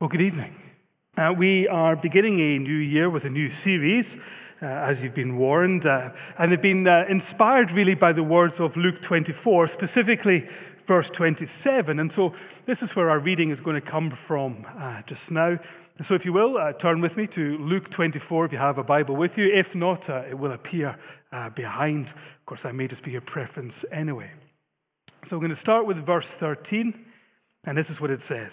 Well, good evening. Uh, we are beginning a new year with a new series, uh, as you've been warned, uh, and they've been uh, inspired really by the words of Luke 24, specifically verse 27. And so this is where our reading is going to come from uh, just now. So if you will, uh, turn with me to Luke 24 if you have a Bible with you. If not, it will appear behind. Of course, that may just be your preference anyway. So we're going to start with verse 13, and this is what it says.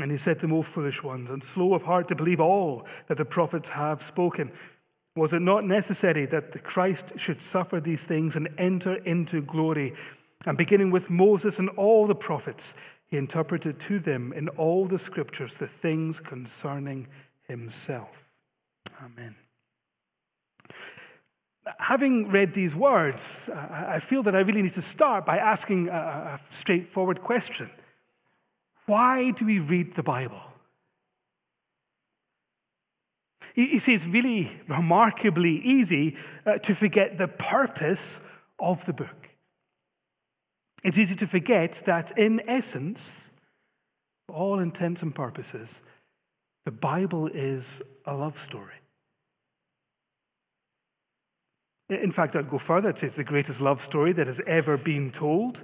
And he said to them, O foolish ones, and slow of heart to believe all that the prophets have spoken. Was it not necessary that the Christ should suffer these things and enter into glory? And beginning with Moses and all the prophets, he interpreted to them in all the scriptures the things concerning himself. Amen. Having read these words, I feel that I really need to start by asking a straightforward question why do we read the Bible? You see, it's really remarkably easy uh, to forget the purpose of the book. It's easy to forget that, in essence, for all intents and purposes, the Bible is a love story. In fact, I'd go further. It's the greatest love story that has ever been told.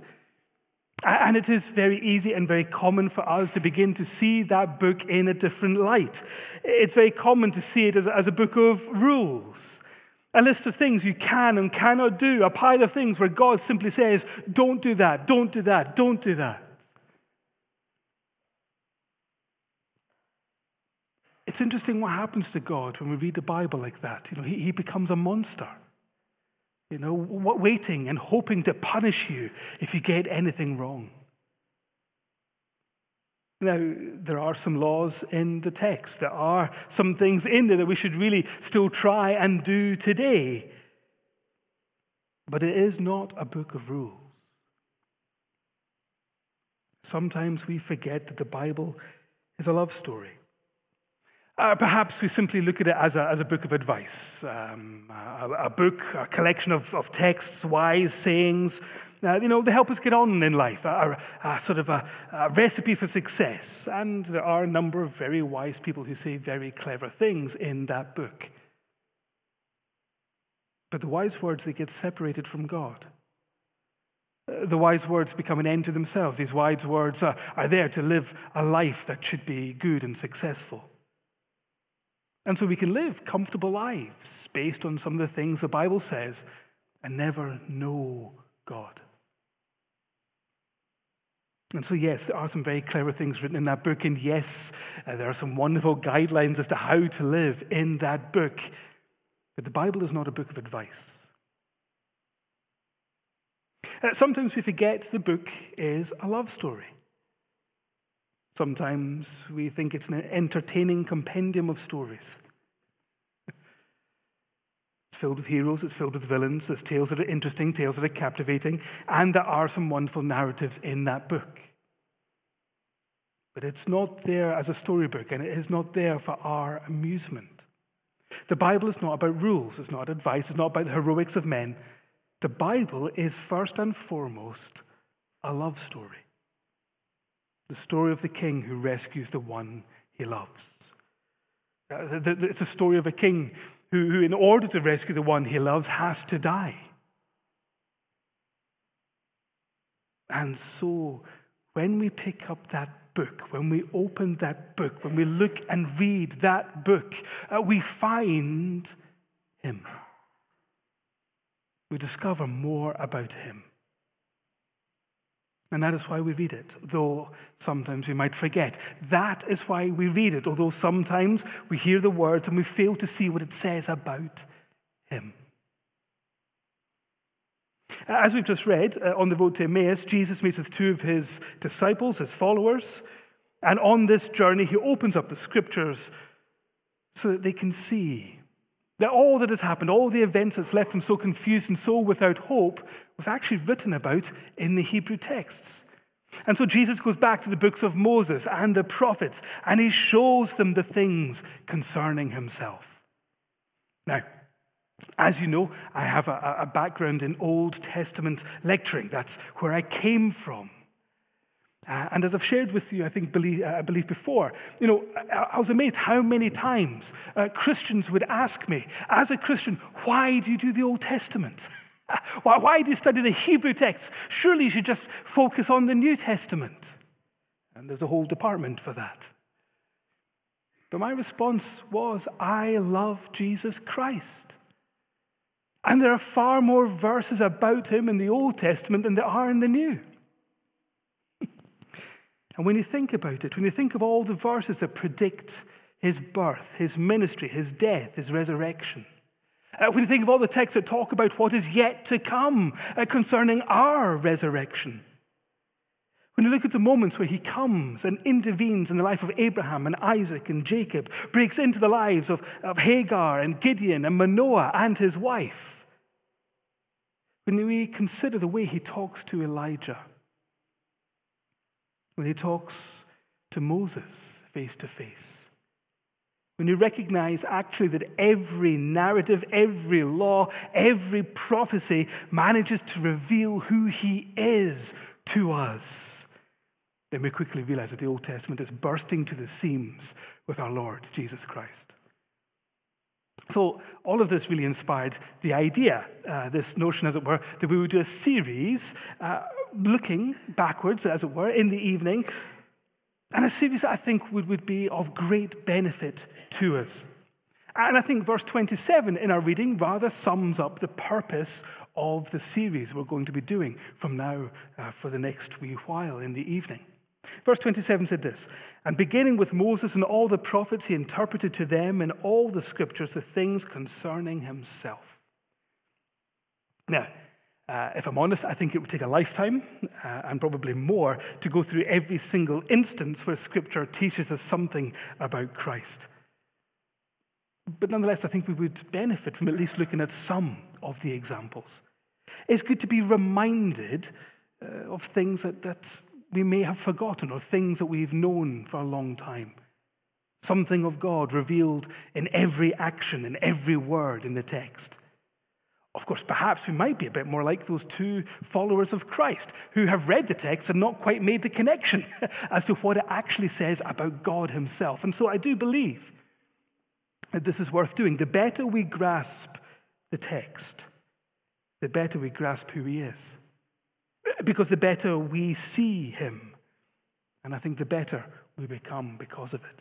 And it is very easy and very common for us to begin to see that book in a different light. It's very common to see it as, as a book of rules, a list of things you can and cannot do, a pile of things where God simply says, don't do that, don't do that, don't do that. It's interesting what happens to God when we read the Bible like that. You know, he, he becomes a monster you know, waiting and hoping to punish you if you get anything wrong. Now, there are some laws in the text. There are some things in there that we should really still try and do today. But it is not a book of rules. Sometimes we forget that the Bible is a love story. Uh, perhaps we simply look at it as a, as a book of advice, um, a, a, book, a collection of, of texts, wise sayings, uh, you know, to help us get on in life, a, a sort of a, a, recipe for success. And there are a number of very wise people who say very clever things in that book. But the wise words, they get separated from God. Uh, the wise words become an end to themselves. These wise words are, are there to live a life that should be good and successful. And so we can live comfortable lives based on some of the things the Bible says and never know God. And so, yes, there are some very clever things written in that book, and yes, uh, there are some wonderful guidelines as to how to live in that book. But the Bible is not a book of advice. Uh, sometimes we forget the book is a love story. Sometimes we think it's an entertaining compendium of stories. It's filled with heroes, it's filled with villains, there's tales that are interesting, tales that are captivating, and there are some wonderful narratives in that book. But it's not there as a storybook, and it is not there for our amusement. The Bible is not about rules, it's not advice, it's not about the heroics of men. the Bible is first and foremost a love story. The story of the king who rescues the one he loves. Uh, it's a story of a king who, who, in order to rescue the one he loves, has to die. And so, when we pick up that book, when we open that book, when we look and read that book, uh, we find him. We discover more about him. And that is why we read it, though sometimes we might forget. That is why we read it, although sometimes we hear the words and we fail to see what it says about him. As we've just read uh, on the road to Emmaus, Jesus meets with two of his disciples, his followers, and on this journey, he opens up the scriptures so that they can see that all that has happened, all the events that's left them so confused and so without hope, was actually written about in the Hebrew texts. And so Jesus goes back to the books of Moses and the prophets, and he shows them the things concerning himself. Now, as you know, I have a, a background in Old Testament lecturing. That's where I came from. Uh, and as I've shared with you, I think, believe, uh, I believe before, you know, I, I was amazed how many times uh, Christians would ask me, as a Christian, why do you do the Old Testament? why, why do you study the Hebrew text? Surely you should just focus on the New Testament. And there's a whole department for that. But my response was, I love Jesus Christ. And there are far more verses about him in the Old Testament than there are in the New. And when you think about it, when you think of all the verses that predict his birth, his ministry, his death, his resurrection, uh, when you think of all the texts that talk about what is yet to come uh, concerning our resurrection, when you look at the moments where he comes and intervenes in the life of Abraham and Isaac and Jacob, breaks into the lives of, of Hagar and Gideon and Manoah and his wife, when we consider the way he talks to Elijah, when he talks to Moses face to face. When you recognize actually that every narrative, every law, every prophecy manages to reveal who he is to us, then we quickly realize that the Old Testament is bursting to the seams with our Lord Jesus Christ. So, all of this really inspired the idea, uh, this notion, as it were, that we would do a series uh, looking backwards, as it were, in the evening, and a series that I think would, would be of great benefit to us. And I think verse 27 in our reading rather sums up the purpose of the series we're going to be doing from now uh, for the next wee while in the evening. Verse 27 said this And beginning with Moses and all the prophets, he interpreted to them in all the scriptures the things concerning himself. Now, uh, if I'm honest, I think it would take a lifetime uh, and probably more to go through every single instance where Scripture teaches us something about Christ. But nonetheless, I think we would benefit from at least looking at some of the examples. It's good to be reminded uh, of things that, that we may have forgotten or things that we've known for a long time. Something of God revealed in every action, in every word in the text. Of course, perhaps we might be a bit more like those two followers of Christ who have read the text and not quite made the connection as to what it actually says about God Himself. And so I do believe that this is worth doing. The better we grasp the text, the better we grasp who He is. Because the better we see Him. And I think the better we become because of it.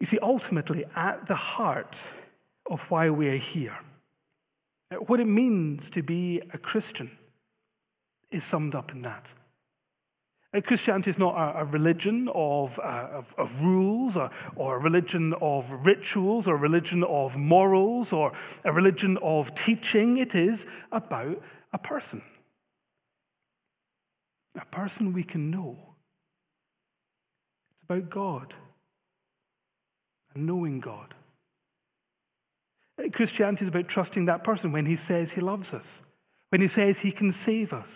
You see, ultimately, at the heart of why we are here, what it means to be a Christian is summed up in that. Uh, Christianity is not a, religion of, uh, of, of, rules or, or, a religion of rituals or a religion of morals or a religion of teaching. It is about a person. A person we can know. It's about God and knowing God. Christianity is about trusting that person when he says he loves us, when he says he can save us.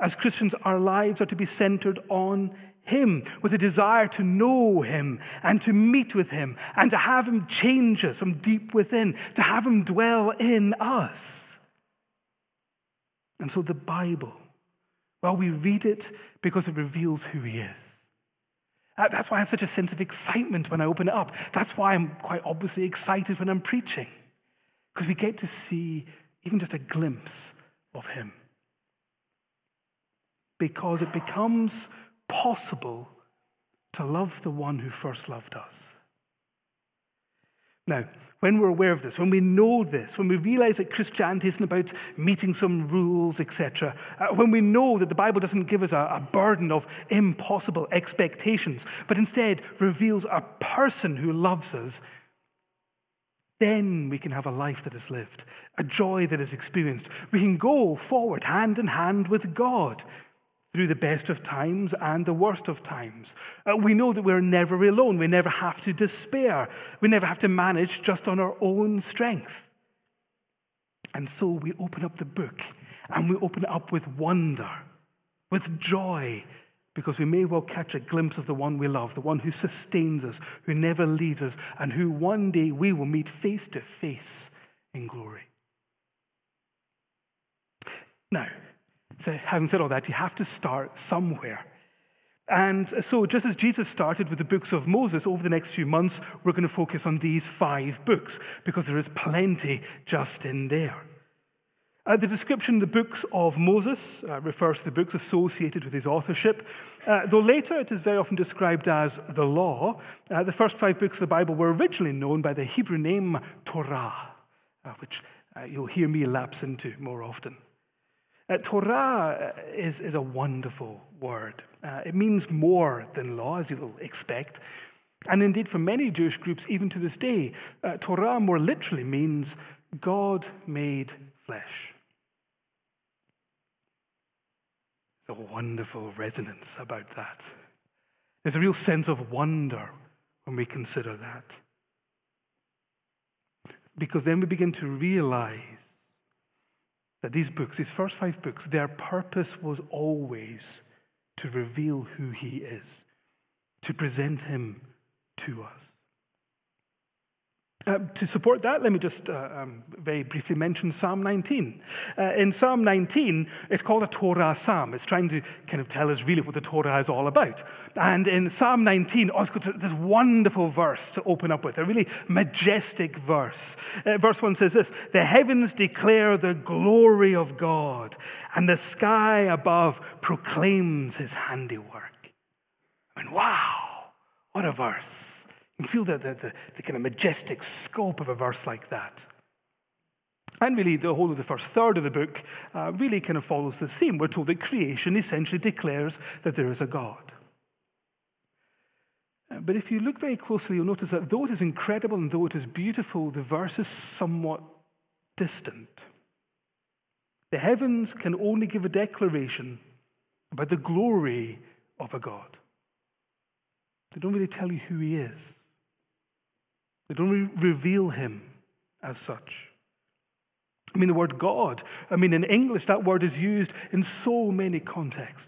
As Christians, our lives are to be centered on him, with a desire to know him and to meet with him and to have him change us from deep within, to have him dwell in us. And so the Bible, well, we read it because it reveals who He is. That's why I have such a sense of excitement when I open it up. That's why I'm quite obviously excited when I'm preaching, because we get to see even just a glimpse of Him. Because it becomes possible to love the one who first loved us. Now, when we're aware of this, when we know this, when we realize that Christianity isn't about meeting some rules, etc., uh, when we know that the Bible doesn't give us a, a burden of impossible expectations, but instead reveals a person who loves us, then we can have a life that is lived, a joy that is experienced. We can go forward hand in hand with God through the best of times and the worst of times. Uh, we know that we're never alone. We never have to despair. We never have to manage just on our own strength. And so we open up the book and we open it up with wonder, with joy, because we may well catch a glimpse of the one we love, the one who sustains us, who never leaves us, and who one day we will meet face to face in glory. Now, having said all that, you have to start somewhere. And so, just as Jesus started with the books of Moses, over the next few months, we're going to focus on these five books because there is plenty just in there. Uh, the description in the books of Moses uh, refers to the books associated with his authorship, uh, though later it is very often described as the law. Uh, the first five books of the Bible were originally known by the Hebrew name Torah, uh, which uh, you'll hear me lapse into more often. Uh, Torah uh, is, is a wonderful word. Uh, it means more than law, as you'll expect. And indeed, for many Jewish groups, even to this day, uh, Torah more literally means God made flesh. There's a wonderful resonance about that. There's a real sense of wonder when we consider that. Because then we begin to realize that these books, these first five books, their purpose was always to reveal who he is, to present him to us. Uh, to support that, let me just uh, um, very briefly mention Psalm 19. Uh, in Psalm 19, it's called a Torah psalm. It's trying to kind of tell us really what the Torah is all about. And in Psalm 19, oh, it's got this wonderful verse to open up with, a really majestic verse. Uh, verse 1 says this The heavens declare the glory of God, and the sky above proclaims his handiwork. I mean, wow, what a verse. You feel the, the, the, the kind of majestic scope of a verse like that. And really, the whole of the first third of the book uh, really kind of follows the theme. We're told that creation essentially declares that there is a God. Uh, but if you look very closely, you'll notice that though it is incredible and though it is beautiful, the verse is somewhat distant. The heavens can only give a declaration about the glory of a God. They don't really tell you who he is. They don't re- reveal him as such. I mean, the word God, I mean, in English, that word is used in so many contexts.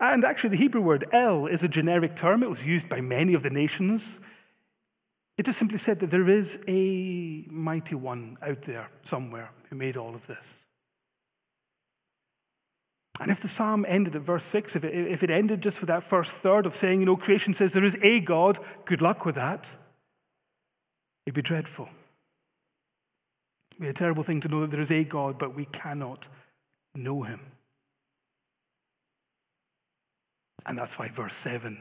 And actually, the Hebrew word El is a generic term. It was used by many of the nations. It just simply said that there is a mighty one out there somewhere who made all of this. And if the psalm ended at verse 6, if it, if it ended just with that first third of saying, you know, creation says there is a God, good luck with that. It'd be dreadful. It'd be a terrible thing to know that there is a God, but we cannot know him. And that's why verse 7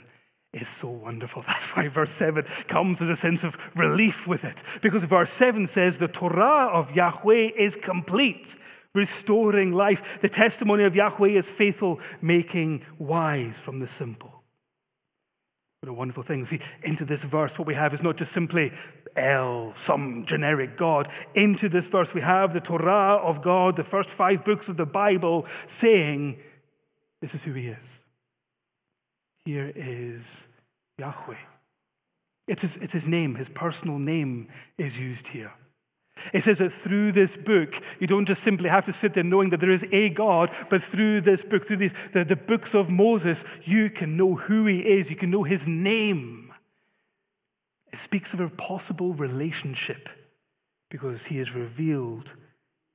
is so wonderful. That's why verse 7 comes with a sense of relief with it. Because verse 7 says the Torah of Yahweh is complete, restoring life. The testimony of Yahweh is faithful, making wise from the simple. What a wonderful thing. See, into this verse, what we have is not just simply El, some generic God. Into this verse, we have the Torah of God, the first five books of the Bible, saying, This is who He is. Here is Yahweh. It's his, it's his name, his personal name is used here. It says that through this book, you don't just simply have to sit there knowing that there is a God, but through this book, through these, the, the books of Moses, you can know who he is, you can know his name. It speaks of a possible relationship because he is revealed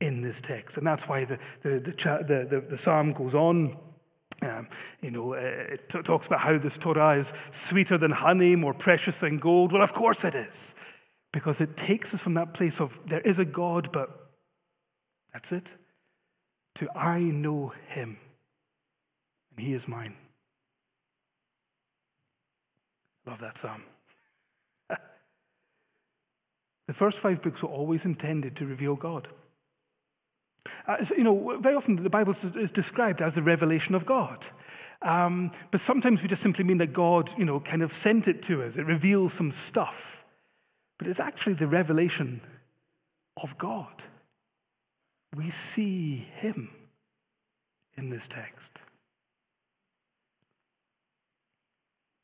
in this text. And that's why the, the, the, the, the, psalm goes on. Um, you know, uh, it t- talks about how this Torah is sweeter than honey, more precious than gold. Well, of course it is. Because it takes us from that place of there is a God, but that's it, to I know him, and he is mine. Love that psalm. the first five books were always intended to reveal God. Uh, so, you know, very often the Bible is described as the revelation of God. Um, but sometimes we just simply mean that God, you know, kind of sent it to us. It reveals some stuff. But it's actually the revelation of God. We see Him in this text.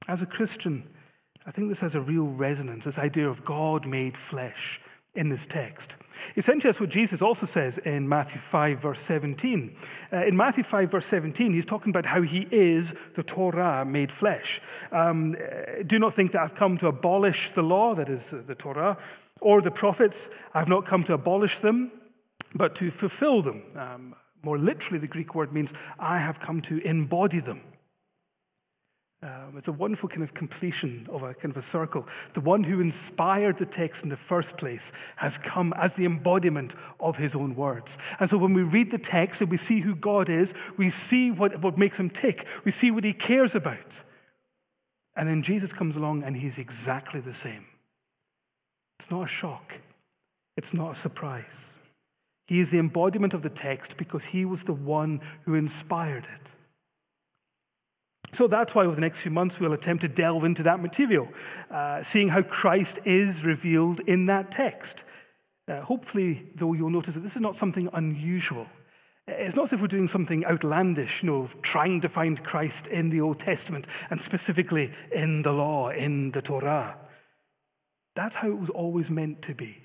As a Christian, I think this has a real resonance, this idea of God made flesh in this text. Essentially, that's what Jesus also says in Matthew 5, verse 17. Uh, in Matthew 5, verse 17, he's talking about how he is the Torah made flesh. Um, uh, do not think that I've come to abolish the law, that is uh, the Torah, or the prophets. I've not come to abolish them, but to fulfill them. Um, more literally, the Greek word means I have come to embody them. Um, it's a wonderful kind of completion of a kind of a circle. The one who inspired the text in the first place has come as the embodiment of his own words. And so when we read the text and we see who God is, we see what, what makes him tick, we see what he cares about. And then Jesus comes along and he's exactly the same. It's not a shock, it's not a surprise. He is the embodiment of the text because he was the one who inspired it. So that's why over the next few months we'll attempt to delve into that material, uh, seeing how Christ is revealed in that text. Uh, hopefully, though, you'll notice that this is not something unusual. It's not as if we're doing something outlandish, you know, trying to find Christ in the Old Testament and specifically in the law, in the Torah. That's how it was always meant to be.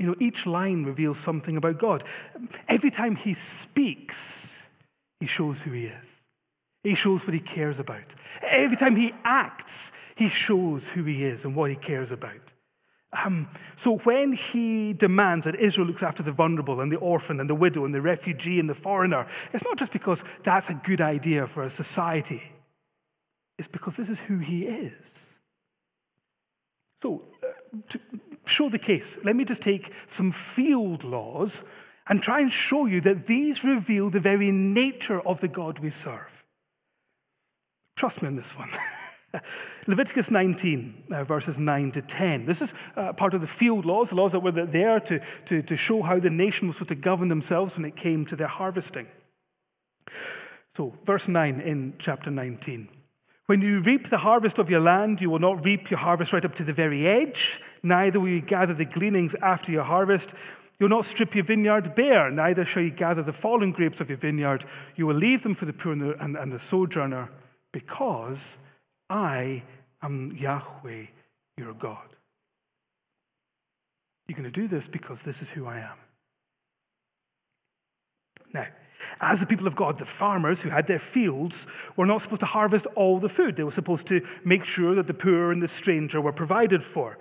You know, each line reveals something about God. Every time he speaks, he shows who he is. He shows what he cares about. Every time he acts, he shows who he is and what he cares about. Um, so when he demands that Israel looks after the vulnerable and the orphan and the widow and the refugee and the foreigner, it's not just because that's a good idea for a society. It's because this is who he is. So, uh, to show the case, let me just take some field laws and try and show you that these reveal the very nature of the God we serve. Trust me on this one. Leviticus 19, uh, verses 9 to 10. This is uh, part of the field laws, the laws that were there to, to, to show how the nation was to govern themselves when it came to their harvesting. So, verse 9 in chapter 19. When you reap the harvest of your land, you will not reap your harvest right up to the very edge, neither will you gather the gleanings after your harvest. You'll not strip your vineyard bare, neither shall you gather the fallen grapes of your vineyard. You will leave them for the poor and the, and, and the sojourner because I am Yahweh, your God. You're going to do this because this is who I am. Now, as the people of God, the farmers who had their fields were not supposed to harvest all the food. They were supposed to make sure that the poor and the stranger were provided for.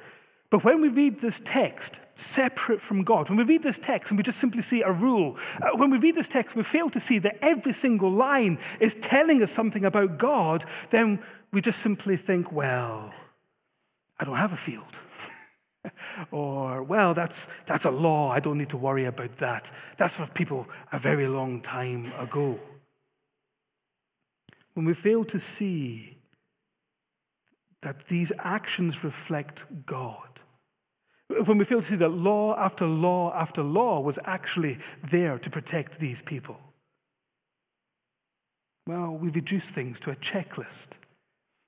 But when we read this text, separate from God. When we read this text and we just simply see a rule, uh, when we read this text, we fail to see that every single line is telling us something about God, then we just simply think, well, I don't have a field. or, well, that's, that's a law. I don't need to worry about that. That's for people a very long time ago. When we fail to see that these actions reflect God, when we fail to see that law after law after law was actually there to protect these people. Well, we reduce things to a checklist.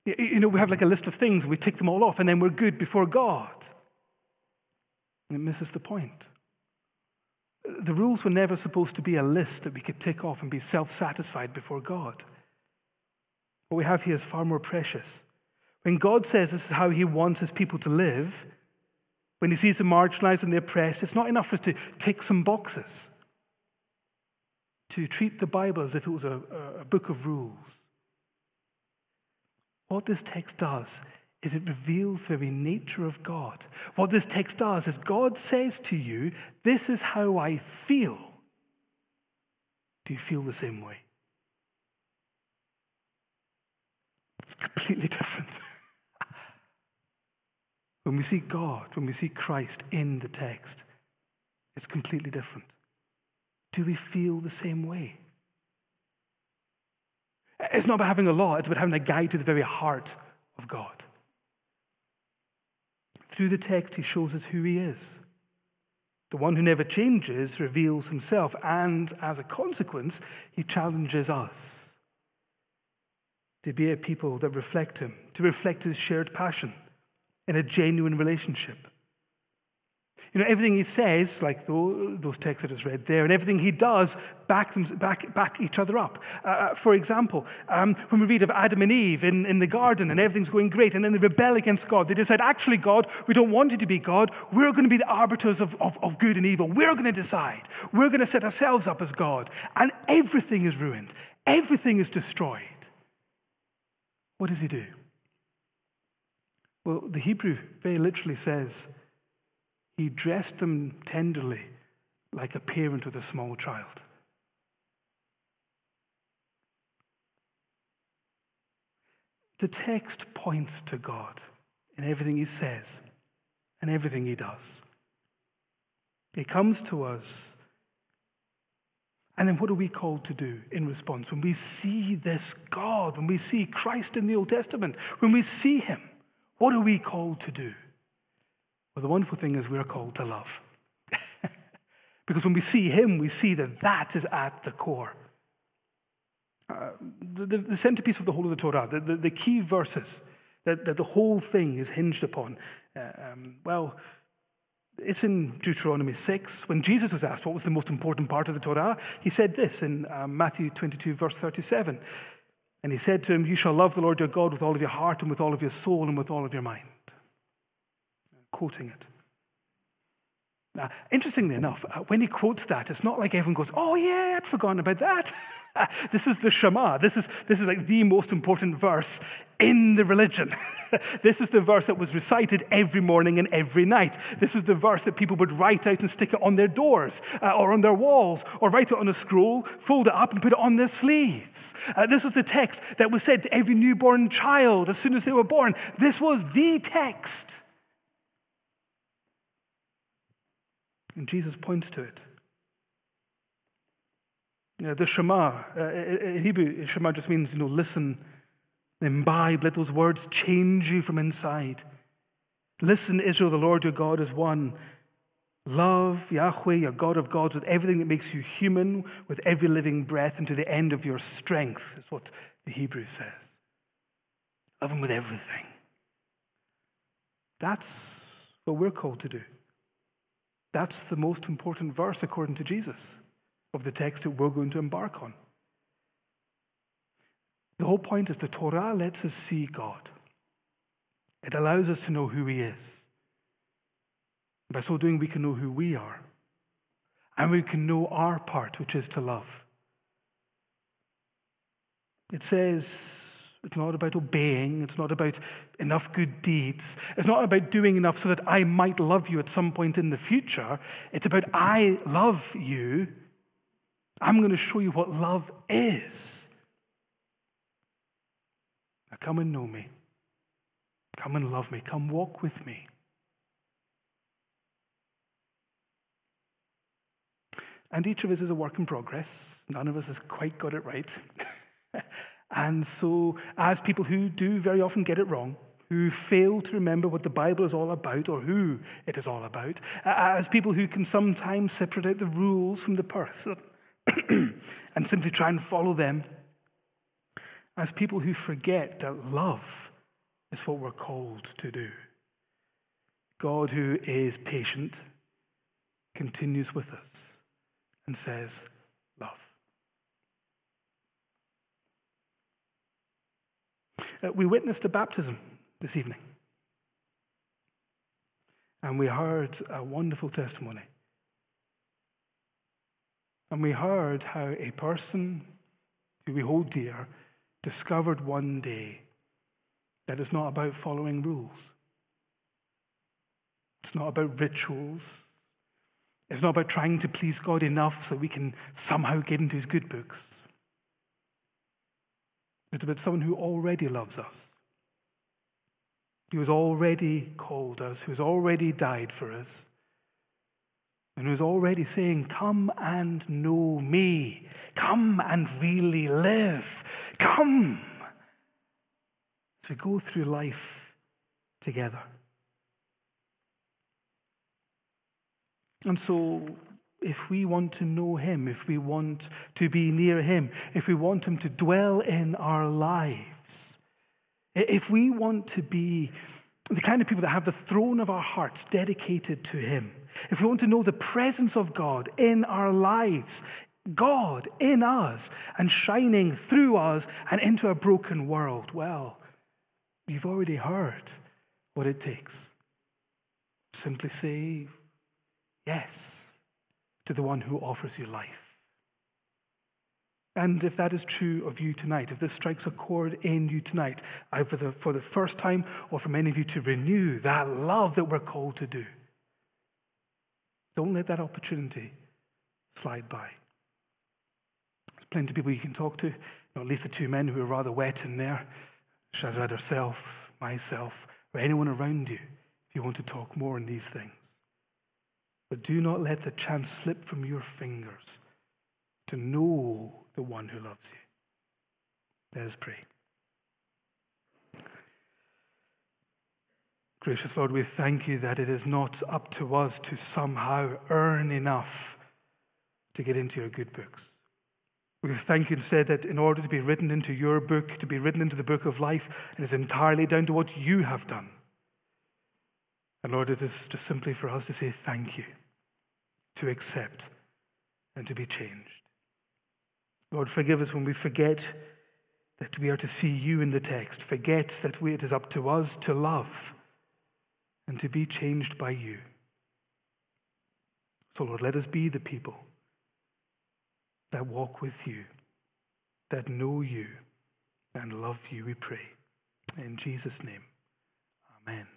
You know, we have like a list of things, we tick them all off, and then we're good before God. And it misses the point. The rules were never supposed to be a list that we could tick off and be self satisfied before God. What we have here is far more precious. When God says this is how He wants His people to live, when he sees the marginalized and the oppressed, it's not enough for us to tick some boxes, to treat the Bible as if it was a, a book of rules. What this text does is it reveals the very nature of God. What this text does is God says to you, This is how I feel. Do you feel the same way? It's completely different. When we see God, when we see Christ in the text, it's completely different. Do we feel the same way? It's not about having a law, it's about having a guide to the very heart of God. Through the text, he shows us who he is. The one who never changes reveals himself, and as a consequence, he challenges us to be a people that reflect him, to reflect his shared passion in a genuine relationship. You know, everything he says, like those texts that just read there, and everything he does back, them, back, back each other up. Uh, uh, for example, um, when we read of Adam and Eve in, in the garden and everything's going great, and then they rebel against God, they decide, actually, God, we don't want you to be God. We're going to be the arbiters of, of, of good and evil. We're going to decide. We're going to set ourselves up as God. And everything is ruined, everything is destroyed. What does he do? Well, the Hebrew very literally says, he dressed them tenderly like a parent with a small child. The text points to God in everything he says and everything he does. He comes to us. And then what are we called to do in response? When we see this God, when we see Christ in the Old Testament, when we see him, what are we called to do? Well, the wonderful thing is we're called to love. because when we see Him, we see that that is at the core. Uh, the, the, centerpiece of the whole of the Torah, the, the, the key verses that, that, the whole thing is hinged upon, uh, um, well, it's in Deuteronomy 6. When Jesus was asked what was the most important part of the Torah, he said this in um, Matthew 22, verse 37. And he said to him, You shall love the Lord your God with all of your heart and with all of your soul and with all of your mind quoting it. Now, interestingly enough, uh, when he quotes that, it's not like everyone goes, oh, yeah, I'd forgotten about that. this is the Shema. This is, this is like the most important verse in the religion. this is the verse that was recited every morning and every night. This is the verse that people would write out and stick it on their doors uh, or on their walls or write it on a scroll, fold it up, and put it on their sleeves. Uh, this was the text that was said to every newborn child as soon as they were born. This was the text. And Jesus points to it. You know, the Shema, uh, in Hebrew, Shema just means, you know, listen, imbibe, let those words change you from inside. Listen, Israel, the Lord your God is one. Love Yahweh, your God of gods, with everything that makes you human, with every living breath, and to the end of your strength, is what the Hebrew says. Love Him with everything. That's what we're called to do. That's the most important verse, according to Jesus, of the text that we're going to embark on. The whole point is the Torah lets us see God. It allows us to know who He is. By so doing, we can know who we are. And we can know our part, which is to love. It says it's not about obeying. It's not about enough good deeds. It's not about doing enough so that I might love you at some point in the future. It's about I love you. I'm going to show you what love is. Now come and know me. Come and love me. Come walk with me. And each of us is a work in progress. None of us has quite got it right. And so, as people who do very often get it wrong, who fail to remember what the Bible is all about or who it is all about, as people who can sometimes separate out the rules from the person and simply try and follow them, as people who forget that love is what we're called to do. God, who is patient, continues with us and says, Uh, we witnessed a baptism this evening. And we heard a wonderful testimony. And we heard how a person who we hold dear discovered one day That it's not about following rules. It's not about rituals. It's not about trying to please God enough so we can somehow get into his good books. It's about someone who already loves us, who has already called us, who has already died for us, and who's already saying, Come and know me. Come and really live. Come. To go through life together. And so, if we want to know Him, if we want to be near Him, if we want Him to dwell in our lives, if we want to be the kind of people that have the throne of our hearts dedicated to Him, if we want to know the presence of God in our lives, God in us and shining through us and into a broken world, well, you've already heard what it takes. Simply say yes to the one who offers you life. And if that is true of you tonight, if this strikes a chord in you tonight, either for the, for the first time or for many of you to renew that love that we're called to do, don't let that opportunity slide by. There's plenty of people you can talk to, at least the two men who are rather wet in there, Shazad herself, myself, or anyone around you, if you want to talk more on these things. But do not let the chance slip from your fingers to know the one who loves you. Let us pray. Gracious Lord, we thank you that it is not up to us to somehow earn enough to get into your good books. We thank you instead that in order to be written into your book, to be written into the book of life, it is entirely down to what you have done. And Lord, it is just simply for us to say thank you to accept and to be changed. Lord, forgive us when we forget that we are to see you in the text, forget that we, it is up to us to love and to be changed by you. So, Lord, let us be the people that walk with you, that know you and love you, we pray. In Jesus' name, amen.